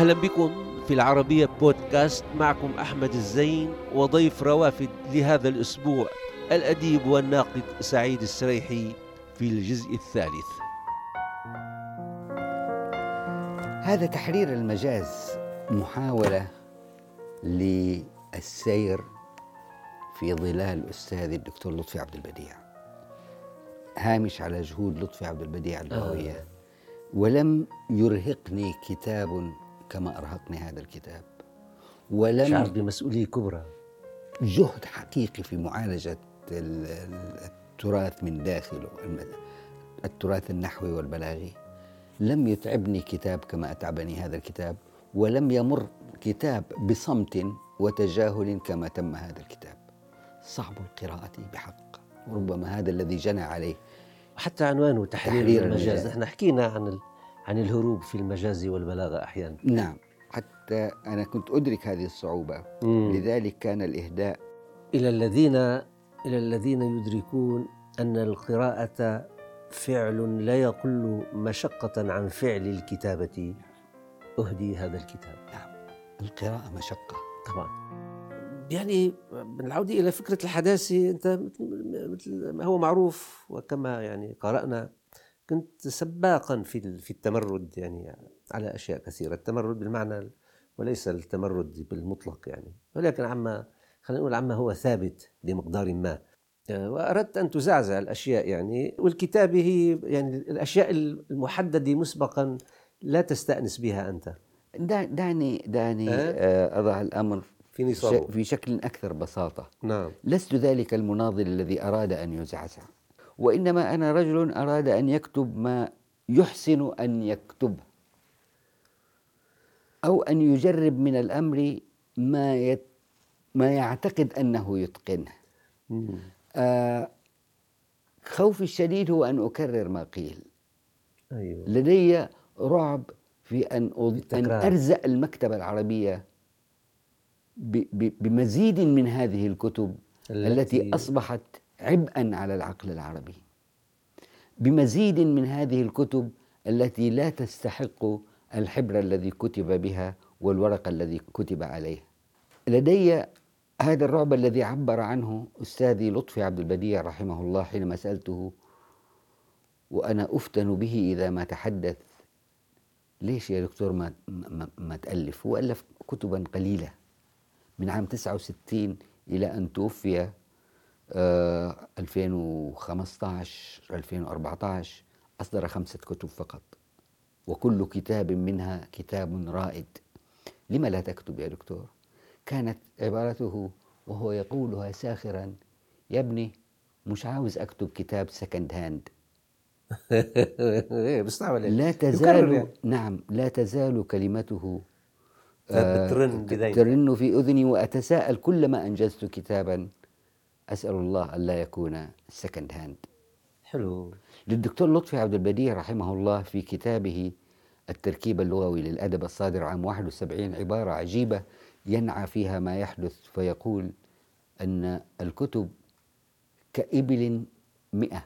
أهلا بكم في العربية بودكاست معكم أحمد الزين وضيف روافد لهذا الأسبوع الأديب والناقد سعيد السريحي في الجزء الثالث. هذا تحرير المجاز محاولة للسير في ظلال أستاذ الدكتور لطفي عبد البديع. هامش على جهود لطفي عبد البديع اللغوية آه. ولم يرهقني كتاب كما أرهقني هذا الكتاب. ولم شعر بمسؤولية كبرى. جهد حقيقي في معالجة التراث من داخله التراث النحوي والبلاغي. لم يتعبني كتاب كما أتعبني هذا الكتاب ولم يمر كتاب بصمت وتجاهل كما تم هذا الكتاب. صعب القراءة بحق. ربما هذا الذي جنى عليه حتى عنوانه تحرير, تحرير المجاز. نحن حكينا عن عن الهروب في المجاز والبلاغة أحيانا. نعم حتى أنا كنت أدرك هذه الصعوبة. مم. لذلك كان الإهداء. إلى الذين إلى الذين يدركون أن القراءة فعل لا يقل مشقة عن فعل الكتابة. أهدي هذا الكتاب. نعم القراءة مشقة. طبعا. يعني بالعودة إلى فكرة الحداثة أنت مثل ما هو معروف وكما يعني قرأنا كنت سباقا في في التمرد يعني على أشياء كثيرة، التمرد بالمعنى وليس التمرد بالمطلق يعني، ولكن عما خلينا نقول عما هو ثابت بمقدار ما. وأردت أن تزعزع الأشياء يعني والكتابه هي يعني الأشياء المحددة مسبقا لا تستأنس بها أنت. دعني دعني أه؟ أضع الأمر في نصابه في شكل أكثر بساطة. نعم. لست ذلك المناضل الذي أراد أن يزعزع. وإنما أنا رجل أراد أن يكتب ما يحسن أن يكتبه أو أن يجرب من الأمر ما يت ما يعتقد أنه يتقنه. آه خوفي الشديد هو أن أكرر ما قيل. أيوة. لدي رعب في أن, أن أرزق المكتبة العربية بمزيد من هذه الكتب التي, التي أصبحت عبئا على العقل العربي. بمزيد من هذه الكتب التي لا تستحق الحبر الذي كتب بها والورق الذي كتب عليه. لدي هذا الرعب الذي عبر عنه أستاذي لطفي عبد البديع رحمه الله حينما سألته وأنا أفتن به إذا ما تحدث. ليش يا دكتور ما ما, ما تألف؟ هو ألف كتبا قليلة من عام 69 إلى أن توفي 2015 آه، 2014 أصدر خمسة كتب فقط وكل كتاب منها كتاب رائد. لما لا تكتب يا دكتور؟ كانت عبارته وهو يقولها ساخرا يا ابني مش عاوز أكتب كتاب سكند هاند لا تزال يعني. نعم لا تزال كلمته ترن, آه ترن في أذني وأتساءل كلما أنجزت كتابا. أسأل الله ألا يكون second hand حلو. للدكتور لطفي عبد البديع رحمه الله في كتابه التركيب اللغوي للأدب الصادر عام 71 عبارة عجيبة ينعى فيها ما يحدث فيقول أن الكتب كإبل مئة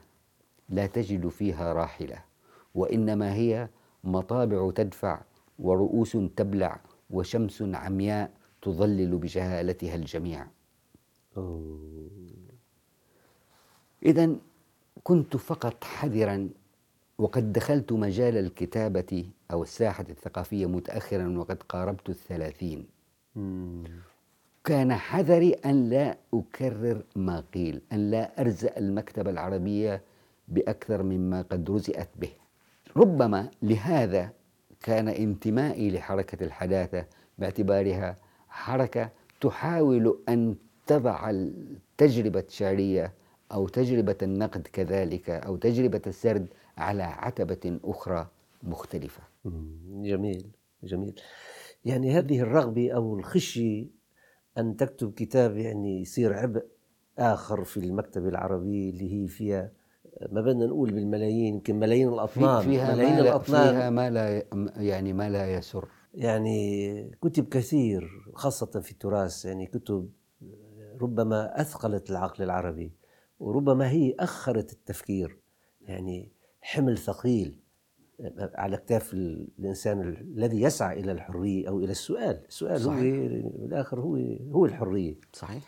لا تجد فيها راحلة وإنما هي مطابع تدفع ورؤوس تبلع وشمس عمياء تظلل بجهالتها الجميع. إذا كنت فقط حذرا وقد دخلت مجال الكتابة أو الساحة الثقافية متأخرا وقد قاربت الثلاثين. كان حذري أن لا أكرر ما قيل أن لا أرزأ المكتبة العربية بأكثر مما قد رزئت به. ربما لهذا كان انتمائي لحركة الحداثة باعتبارها حركة تحاول أن تضع التجربة الشعرية أو تجربة النقد كذلك أو تجربة السرد على عتبة أخرى مختلفة. جميل جميل. يعني هذه الرغبة أو الخشية أن تكتب كتاب يعني يصير عبء آخر في المكتبة العربية اللي هي فيها ما بدنا نقول بالملايين يمكن ملايين الأطنان فيها ملايين ما الأطنان. فيها ما لا يعني ما لا يسر. يعني كتب كثير خاصة في التراث يعني كتب ربما أثقلت العقل العربي وربما هي أخرت التفكير. يعني حمل ثقيل على اكتاف الإنسان الذي يسعى إلى الحرية أو إلى السؤال، السؤال صحيح. هو بالاخر هو هو الحرية، صحيح.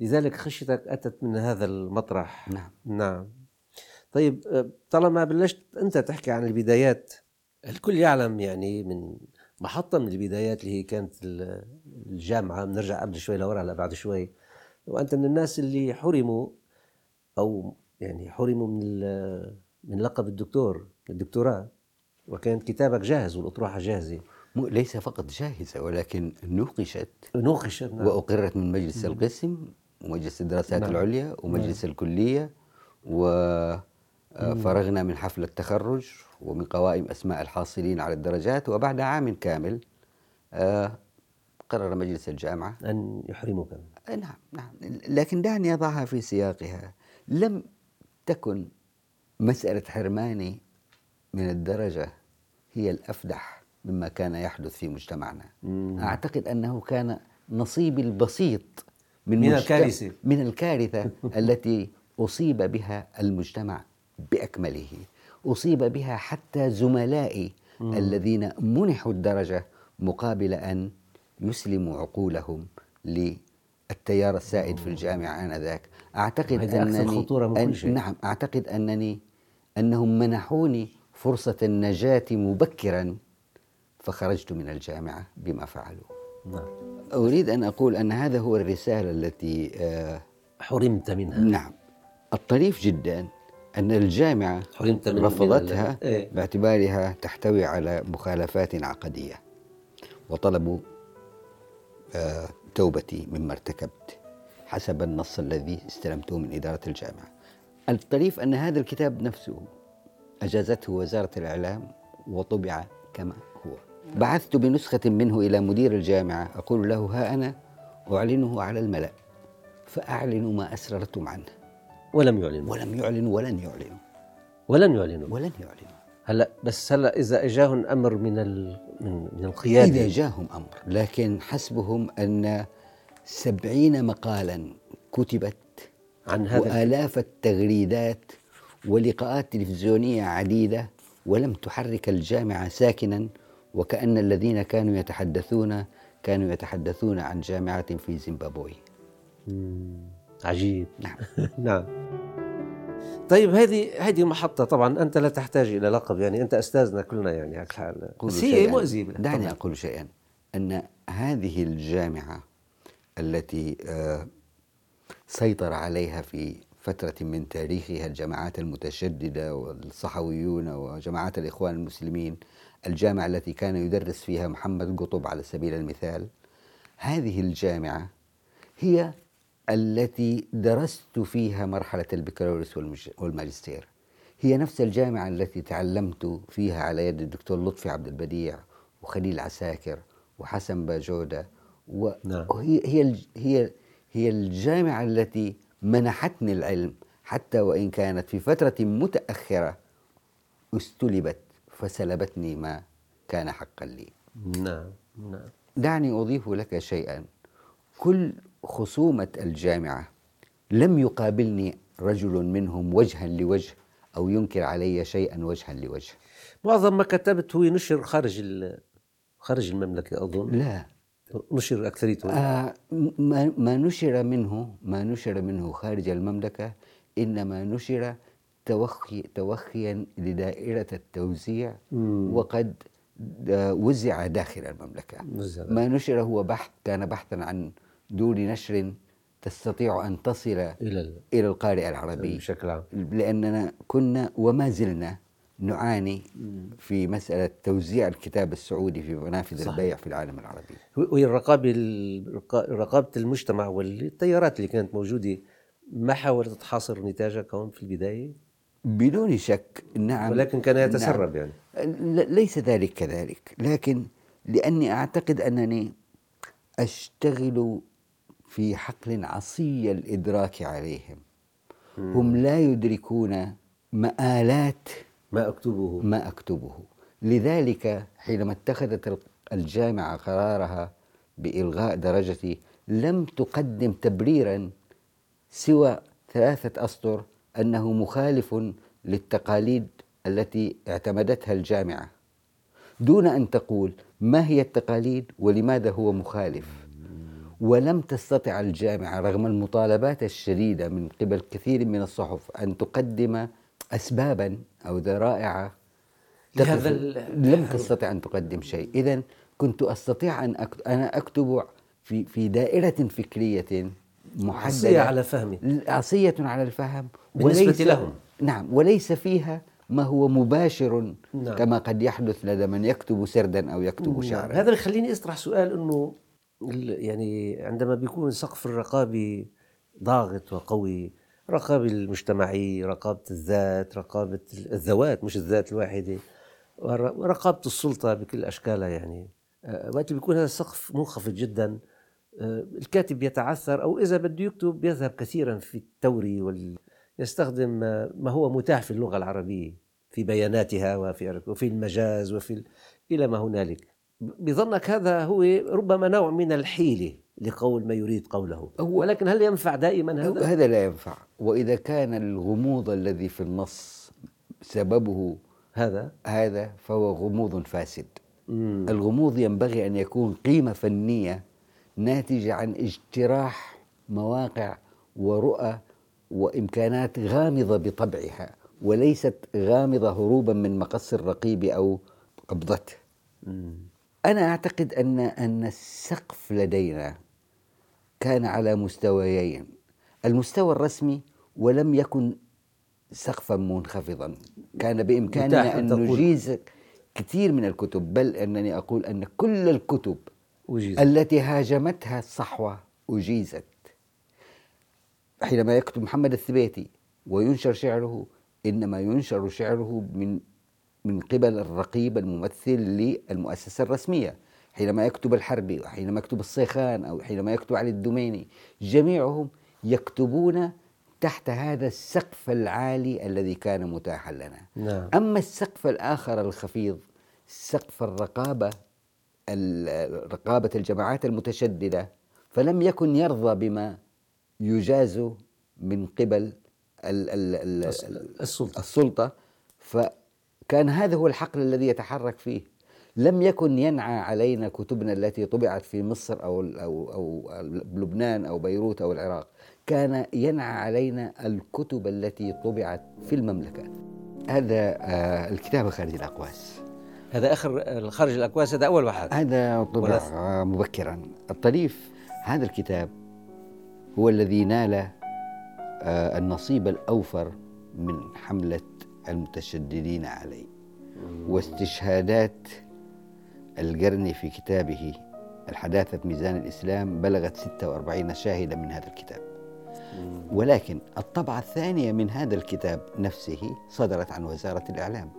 لذلك خشيتك أتت من هذا المطرح. نعم. نعم. طيب آه، طالما بلشت أنت تحكي عن البدايات الكل يعلم يعني من محطة من البدايات اللي هي كانت ال- الجامعة. بنرجع قبل شوي لورا هلا بعد شوي. وأنت من الناس اللي حرموا أو يعني حرموا من من لقب الدكتور الدكتوراه. وكان كتابك جاهز والأطروحة جاهزة. ليس فقط جاهزة ولكن نوقشت. نوقشت نعم. وأقرت من مجلس القسم ومجلس الدراسات نعم. العليا ومجلس الكلية وفرغنا من حفل التخرج ومن قوائم أسماء الحاصلين على الدرجات وبعد عام كامل آه، قرر مجلس الجامعة أن يحرموك. آه، نعم نعم. لكن دعني أضعها في سياقها. لم تكن مسألة حرماني من الدرجة هي الأفدح مما كان يحدث في مجتمعنا. أعتقد أنه كان نصيبي البسيط من, من الكارثة. من الكارثة التي أصيب بها المجتمع بأكمله. أصيب بها حتى زملائي الذين منحوا الدرجة مقابل أن يسلموا عقولهم للتيار السائد في الجامعة آنذاك. أعتقد أنني خطورة من كل أن- شيء. نعم أعتقد أنني أنهم منحوني فرصة النجاة مبكرا فخرجت من الجامعة بما فعلوا. نعم. أريد أن أقول أن هذا هو الرسالة التي آه حرمت منها. نعم. الطريف جدا أن الجامعة حرمت من- من رفضتها ال- إيه. باعتبارها تحتوي على مخالفات عقدية وطلبوا آه، توبتي مما ارتكبت حسب النص الذي استلمته من إدارة الجامعة. الطريف أن هذا الكتاب نفسه أجازته وزارة الإعلام وطبع كما هو. بعثت بنسخة منه إلى مدير الجامعة أقول له ها أنا أعلنه على الملأ فأعلنوا ما أسررتم عنه. ولم يعلنوا ولم يعلنوا ولن يعلنوا ولن يعلنوا ولن يعلنوا هلا بس هلا إذا إجاهم أمر من ال... من من القيادة. إذا جاهم أمر لكن حسبهم أن سبعين مقالا كتبت عن هذا وآلاف التغريدات ولقاءات تلفزيونية عديدة ولم تحرك الجامعة ساكنا وكأن الذين كانوا يتحدثون كانوا يتحدثون عن جامعة في زيمبابوي. عجيب. نعم. نعم. طيب هذه هذه محطة طبعا أنت لا تحتاج إلى لقب يعني أنت أستاذنا كلنا يعني على الحال بس هي. مؤذية دعني طبعاً. أقول شيئا أن هذه الجامعة التي آه، سيطر عليها في فترة من تاريخها الجماعات المتشددة والصحويون وجماعات الإخوان المسلمين الجامعة التي كان يدرس فيها محمد قطب على سبيل المثال هذه الجامعة هي التي درست فيها مرحلة البكالوريوس والماجستير. هي نفس الجامعة التي تعلمت فيها على يد الدكتور لطفي عبد البديع وخليل عساكر وحسن باجودة نعم. وهي هي هي هي الجامعة التي منحتني العلم حتى وإن كانت في فترة متأخرة استلبت فسلبتني ما كان حقا لي. نعم نعم. دعني أضيف لك شيئا. كل خصومة الجامعة. لم يقابلني رجل منهم وجها لوجه أو ينكر علي شيئا وجها لوجه. معظم ما كتبت هو نشر خارج. خارج المملكة أظن. لا. نشر أكثريته. آه ما, ما نشر منه ما نشر منه خارج المملكة إنما نشر توخي توخيا لدائرة التوزيع وقد آه، وزع داخل المملكة. وزع. ما نشر هو بحث كان بحثا عن دور نشر تستطيع أن تصل إلى. إلى القارئ العربي. بشكل عام. لأننا كنا وما زلنا نعاني في مسألة توزيع الكتاب السعودي في منافذ صحيح. البيع في العالم العربي. وهي الرقابة الرقا- رقابة المجتمع والتيارات اللي كانت موجودة ما حاولت تحاصر نتاجك هون في البداية؟ بدون شك نعم. ولكن كان يتسرب يعني. ل- ليس ذلك كذلك. لكن لأني أعتقد أنني أشتغل في حقل عصي الإدراك عليهم. هم لا يدركون مآلات ما أكتبه. ما أكتبه. لذلك حينما اتخذت الجامعة قرارها بإلغاء درجتي لم تقدم تبريرا سوى ثلاثة أسطر أنه مخالف للتقاليد التي اعتمدتها الجامعة. دون أن تقول ما هي التقاليد ولماذا هو مخالف. ولم تستطع الجامعة رغم المطالبات الشديدة من قبل كثير من الصحف أن تقدم أسبابا أو ذرائع لهذا لم تستطع أن تقدم شيء إذا كنت أستطيع أن أكتب أنا أكتب في في دائرة فكرية محددة عصية على فهمي عصية على الفهم بالنسبة لهم. نعم وليس فيها ما هو مباشر نعم. كما قد يحدث لدى من يكتب سردا أو يكتب نعم. شعرا هذا يخليني اطرح سؤال ال- يعني عندما بيكون سقف الرقابي ضاغط وقوي رقابة المجتمعي رقابة الذات رقابة الذوات مش الذات الواحدة ور- ورقابة السلطة بكل أشكالها يعني آه، وقت بيكون هذا السقف منخفض جدا آه، الكاتب يتعثر أو إذا بده يكتب يذهب كثيرا في التوري وال... آه، ما هو متاح في اللغة العربية في بياناتها وفي وفي المجاز وفي. إلى ما هنالك بظنك هذا هو ربما نوع من الحيلة لقول ما يريد قوله هو- ولكن هل ينفع دائما هذا؟ هذا لا ينفع وإذا كان الغموض الذي في النص سببه هذا هذا فهو غموض فاسد مم. الغموض ينبغي أن يكون قيمة فنية ناتجة عن اجتراح مواقع ورؤى وإمكانات غامضة بطبعها وليست غامضة هروبا من مقص الرقيب أو قبضته مم. أنا أعتقد أن أن السقف لدينا كان على مستويين. المستوى الرسمي ولم يكن سقفا منخفضا. كان بإمكاننا أن تقول. نجيز كثير من الكتب بل أنني أقول أن كل الكتب وجيز التي هاجمتها الصحوة أجيزت. حينما يكتب محمد الثبيتي وينشر شعره إنما ينشر شعره من من قبل الرقيب الممثل للمؤسسة الرسمية حينما يكتب الحربي وحينما يكتب الصيخان أو حينما يكتب علي الدميني جميعهم يكتبون تحت هذا السقف العالي الذي كان متاحا لنا. نعم. أما السقف الآخر الخفيض سقف الرقابة ال- رقابة الجماعات المتشددة فلم يكن يرضى بما يجاز من قبل ال ال ال السلطة. السلطة فكان هذا هو الحقل الذي يتحرك فيه. لم يكن ينعى علينا كتبنا التي طبعت في مصر أو أو أو لبنان أو بيروت أو العراق. كان ينعى علينا الكتب التي طبعت في المملكة. هذا آه، الكتاب خارج الأقواس. هذا آخر خارج الأكواس هذا أول واحد. هذا طبع آه، مبكرا. الطريف هذا الكتاب هو الذي نال آه، النصيب الأوفر من حملة المتشددين عليه واستشهادات القرني في كتابه الحداثة ميزان الإسلام بلغت 46 شاهدا من هذا الكتاب. ولكن الطبعة الثانية من هذا الكتاب نفسه صدرت عن وزارة الإعلام.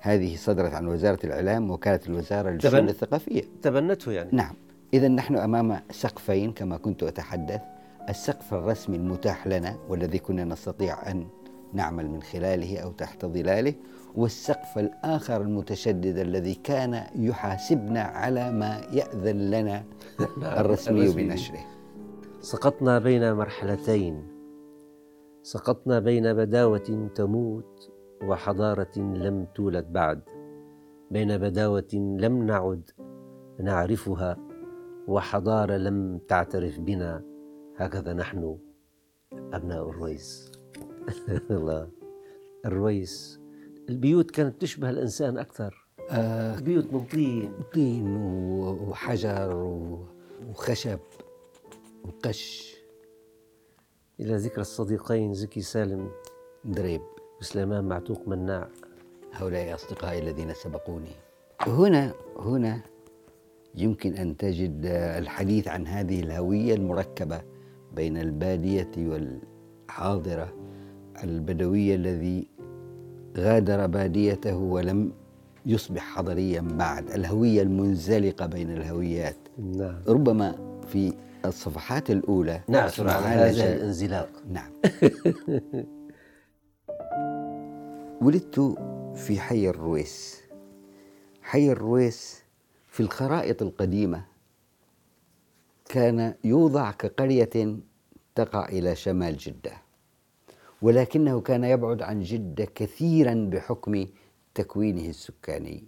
هذه صدرت عن وزارة الإعلام وكانت الوزارة للشؤون الثقافية. تبنته يعني. نعم. إذا نحن أمام سقفين كما كنت أتحدث. السقف الرسمي المتاح لنا والذي كنا نستطيع أن نعمل من خلاله أو تحت ظلاله والسقف الآخر المتشدد الذي كان يحاسبنا على ما يأذن لنا الرسمي. بنشره سقطنا بين مرحلتين. سقطنا بين بداوة تموت وحضارة لم تولد بعد. بين بداوة لم نعد نعرفها وحضارة لم تعترف بنا. هكذا نحن أبناء الرويس. الله الرويس. البيوت كانت تشبه الإنسان أكثر. آه بيوت من طين طين وحجر وخشب وقش. إلى ذكر الصديقين زكي سالم دريب. وسليمان معتوق مناع. هؤلاء أصدقائي الذين سبقوني. هنا هنا يمكن أن تجد الحديث عن هذه الهوية المركبة بين البادية والحاضرة. البدوي الذي غادر باديته ولم يصبح حضريا بعد الهوية المنزلقة بين الهويات. نعم. ربما في الصفحات الأولى نعثر على هذا الانزلاق. نعم. ولدت في حي الرويس. حي الرويس في الخرائط القديمة. كان يوضع كقرية تقع إلى شمال جدة. ولكنه كان يبعد عن جدة كثيرا بحكم تكوينه السكاني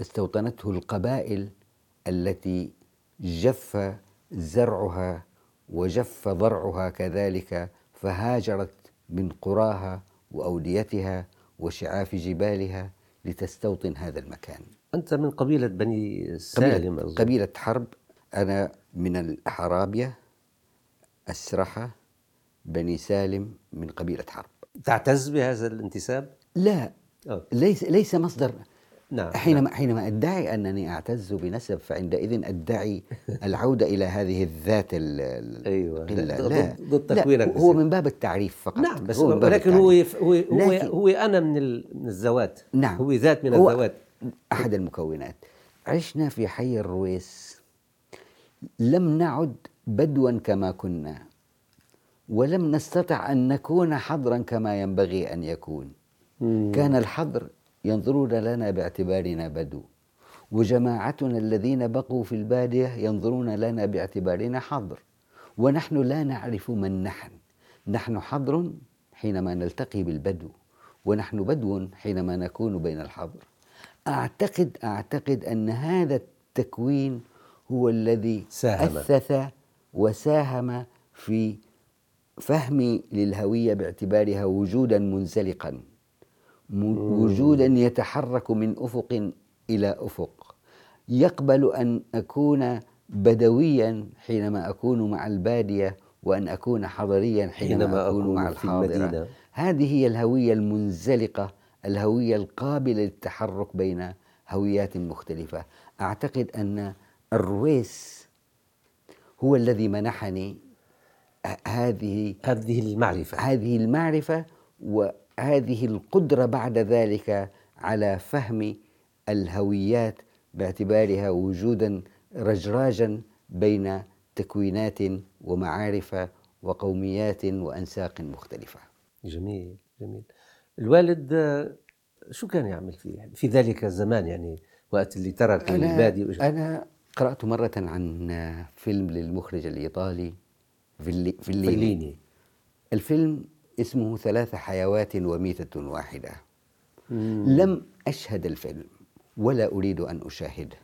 استوطنته القبائل التي جف زرعها وجف ضرعها كذلك فهاجرت من قراها وأوديتها وشعاف جبالها لتستوطن هذا المكان. أنت من قبيلة بني سالم قبيلة, قبيلة حرب أنا من الأحرابية السرحه بني سالم من قبيلة حرب. تعتز بهذا الانتساب؟ لا أوه. ليس ليس مصدر. نعم حينما نعم. حينما أدعي أنني أعتز بنسب فعندئذ أدعي العودة إلى هذه الذات ال أيوه. لا لا. ضد تكوينك هو من باب التعريف فقط. نعم بس هو ولكن هو هو هو, هو أنا من من الذوات نعم. هو ذات من الذوات أحد المكونات. عشنا في حي الرويس. لم نعد بدوا كما كنا. ولم نستطع أن نكون حضرا كما ينبغي أن يكون. مم. كان الحضر ينظرون لنا باعتبارنا بدو. وجماعتنا الذين بقوا في البادية ينظرون لنا باعتبارنا حضر. ونحن لا نعرف من نحن. نحن حضر حينما نلتقي بالبدو. ونحن بدو حينما نكون بين الحضر. أعتقد أعتقد أن هذا التكوين هو الذي ساهم. أثث وساهم في فهمي للهوية باعتبارها وجودا منزلقا. وجودا يتحرك من أفق إلى أفق. يقبل أن أكون بدويا حينما أكون مع البادية وأن أكون حضريا حينما, حينما أكون, أكون مع الحاضرة. هذه هي الهوية المنزلقة الهوية القابلة للتحرك بين هويات مختلفة. أعتقد أن الرويس هو الذي منحني هذه هذه المعرفة. هذه المعرفة و هذه القدرة بعد ذلك على فهم الهويات باعتبارها وجودا رجراجا بين تكوينات ومعارف وقوميات وأنساق مختلفة. جميل جميل. الوالد شو كان يعمل فيه في ذلك الزمان يعني؟ وقت اللي ترك أنا البادي أنا قرأت مرة عن فيلم للمخرج الإيطالي فيليني, فيليني. الفيلم اسمه ثلاث حيوات وميتة واحدة. مم. لم أشهد الفيلم ولا أريد أن أشاهده.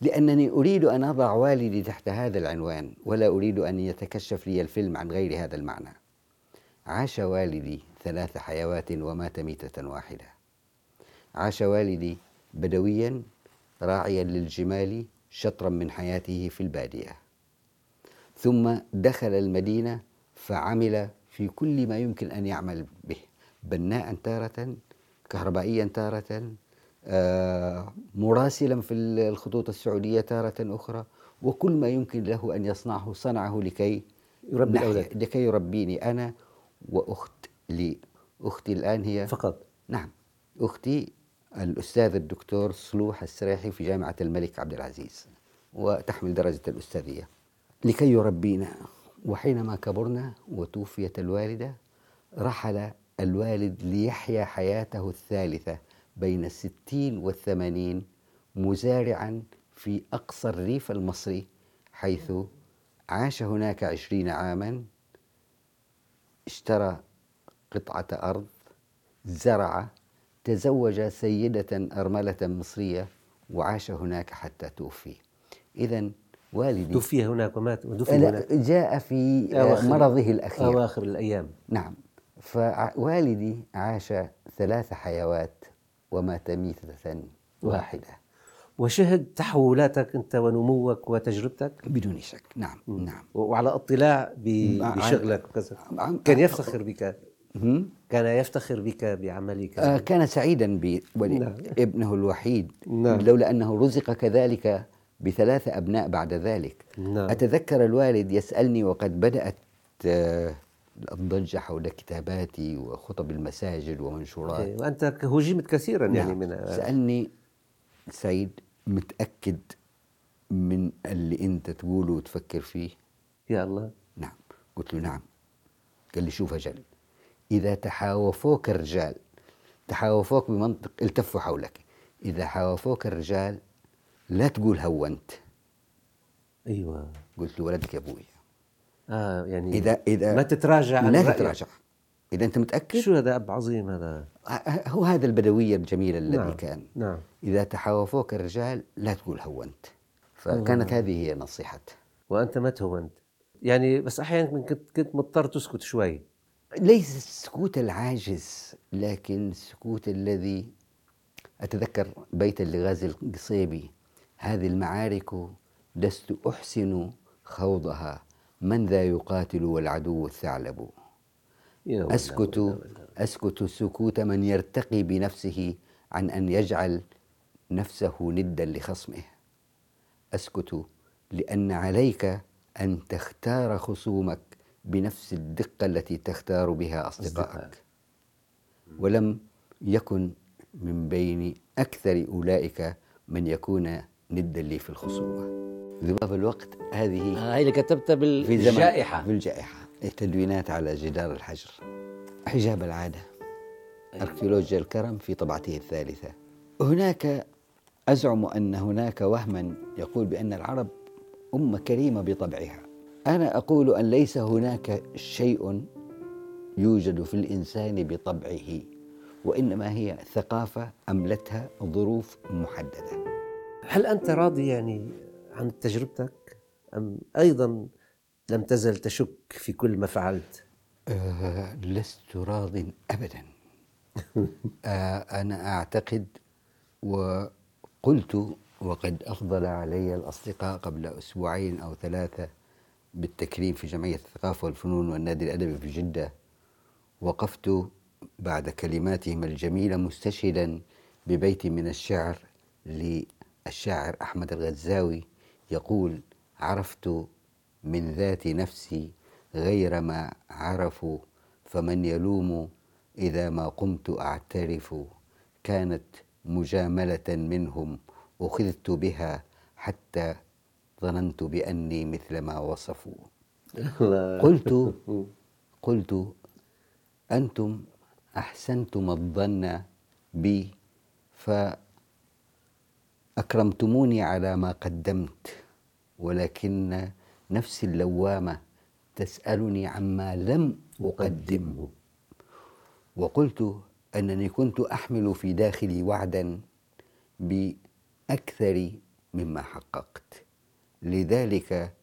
لأنني أريد أن أضع والدي تحت هذا العنوان ولا أريد أن يتكشف لي الفيلم عن غير هذا المعنى. عاش والدي ثلاث حيوات ومات ميتة واحدة. عاش والدي بدويا راعيا للجمال شطرا من حياته في البادية. ثم دخل المدينة فعمل في كل ما يمكن أن يعمل به. بناء تارة كهربائيا تارة آه، مراسلا في الخطوط السعودية تارة أخرى وكل ما يمكن له أن يصنعه صنعه لكي يربي الأولاد. لكي يربيني أنا وأخت لي. أختي الآن هي فقط. نعم أختي الأستاذ الدكتور صلوح السريحي في جامعة الملك عبد العزيز وتحمل درجة الأستاذية. لكي يربينا. وحينما كبرنا وتوفيت الوالدة رحل الوالد ليحيا حياته الثالثة بين الستين والثمانين مزارعا في أقصى الريف المصري حيث عاش هناك عشرين عاما اشترى قطعة أرض زرع تزوج سيدة أرملة مصرية وعاش هناك حتى توفي. إذا والدي. توفي هناك ومات ودفن هناك. جاء في أواخر مرضه الأخير. أواخر الأيام. نعم. فوالدي عاش ثلاث حيوات ومات ميتة واحدة. وشهد تحولاتك أنت ونموك وتجربتك؟ بدون شك. نعم م. نعم. وعلى اطلاع بشغلك وكذا. كان يفتخر بك؟ كان يفتخر بك بعملك؟ آه كان سعيدا بابنه نعم. الوحيد. نعم. لولا أنه رزق كذلك بثلاثة أبناء بعد ذلك. نعم. أتذكر الوالد يسألني وقد بدأت آه، الضجة حول كتاباتي وخطب المساجد ومنشورات. إيه، وأنت هجمت كثيرا يعني نعم. من سألني سعيد متأكد من اللي أنت تقوله وتفكر فيه؟ يا الله. نعم. قلت له نعم. قال لي شوف أجل إذا تحاوفوك الرجال تحاوفوك بمنطق التفوا حولك إذا حاوفوك الرجال لا تقول هونت أيوه. قلت له ولدك يا أبوي. آه يعني اذا إذا ما تتراجع لا تتراجع. إذا أنت متأكد؟ شو هذا أب عظيم هذا؟ هو هذا البدوية الجميلة الذي نعم. كان. نعم. إذا تحاوفوك الرجال لا تقول هونت فكانت هذه هي نصيحته وأنت ما تهونت يعني بس أحيانا كنت كنت مضطر تسكت شوي. ليس السكوت العاجز لكن السكوت الذي أتذكر بيتا لغازي القصيبي. هذه المعارك لست أحسن خوضها من ذا يقاتل والعدو الثعلب أسكت. أسكت سكوت من يرتقي بنفسه عن أن يجعل نفسه ندا لخصمه أسكت لأن عليك أن تختار خصومك بنفس الدقة التي تختار بها. أصدقائك ولم يكن من بين أكثر أولئك من يكون ندا لي في الخصومة. ذباب الوقت هذه هاي اللي كتبتها بالجائحة. في الجائحة. تدوينات على جدار الحجر. حجاب العادة. أركيولوجيا الكرم في طبعته الثالثة. هناك أزعم أن هناك وهما يقول بأن العرب أمة كريمة بطبعها. أنا أقول أن ليس هناك شيء يوجد في الإنسان بطبعه وإنما هي ثقافة أملتها ظروف محددة. هل أنت راضي يعني عن تجربتك؟ أم أيضا لم تزل تشك في كل ما فعلت؟ أه لست راض ابدا. أه أنا أعتقد وقلت وقد أفضل علي الأصدقاء قبل أسبوعين أو ثلاثة بالتكريم في جمعية الثقافة والفنون والنادي الأدبي في جدة. وقفت بعد كلماتهم الجميلة مستشهدا ببيت من الشعر للشاعر أحمد الغزاوي يقول عرفت من ذات نفسي غير ما عرفوا فمن يلوم إذا ما قمت أعترف. كانت مجاملة منهم أخذت بها حتى ظننت بأني مثل ما وصفوا. قلت قلت أنتم أحسنتم الظن بي فاكرمتموني على ما قدمت ولكن نفسي اللوامة تسألني عما لم أقدمه. وقلت أنني كنت أحمل في داخلي وعدا بأكثر مما حققت. لذلك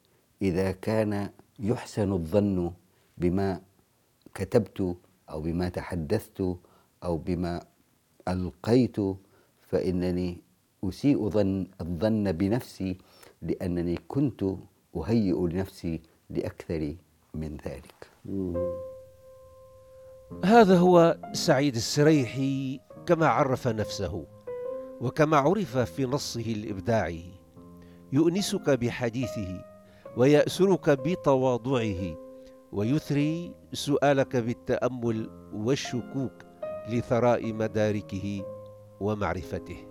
إذا كان يحسن الظن بما كتبت أو بما تحدثت أو بما ألقيت فإنني أسيء ظن الظن بنفسي لأنني كنت أهيئ لنفسي لأكثر من ذلك. هذا هو سعيد السريحي كما عرف نفسه وكما عرف في نصه الإبداعي. يؤنسك بحديثه ويأسرك بتواضعه ويثري سؤالك بالتأمل والشكوك لثراء مداركه ومعرفته.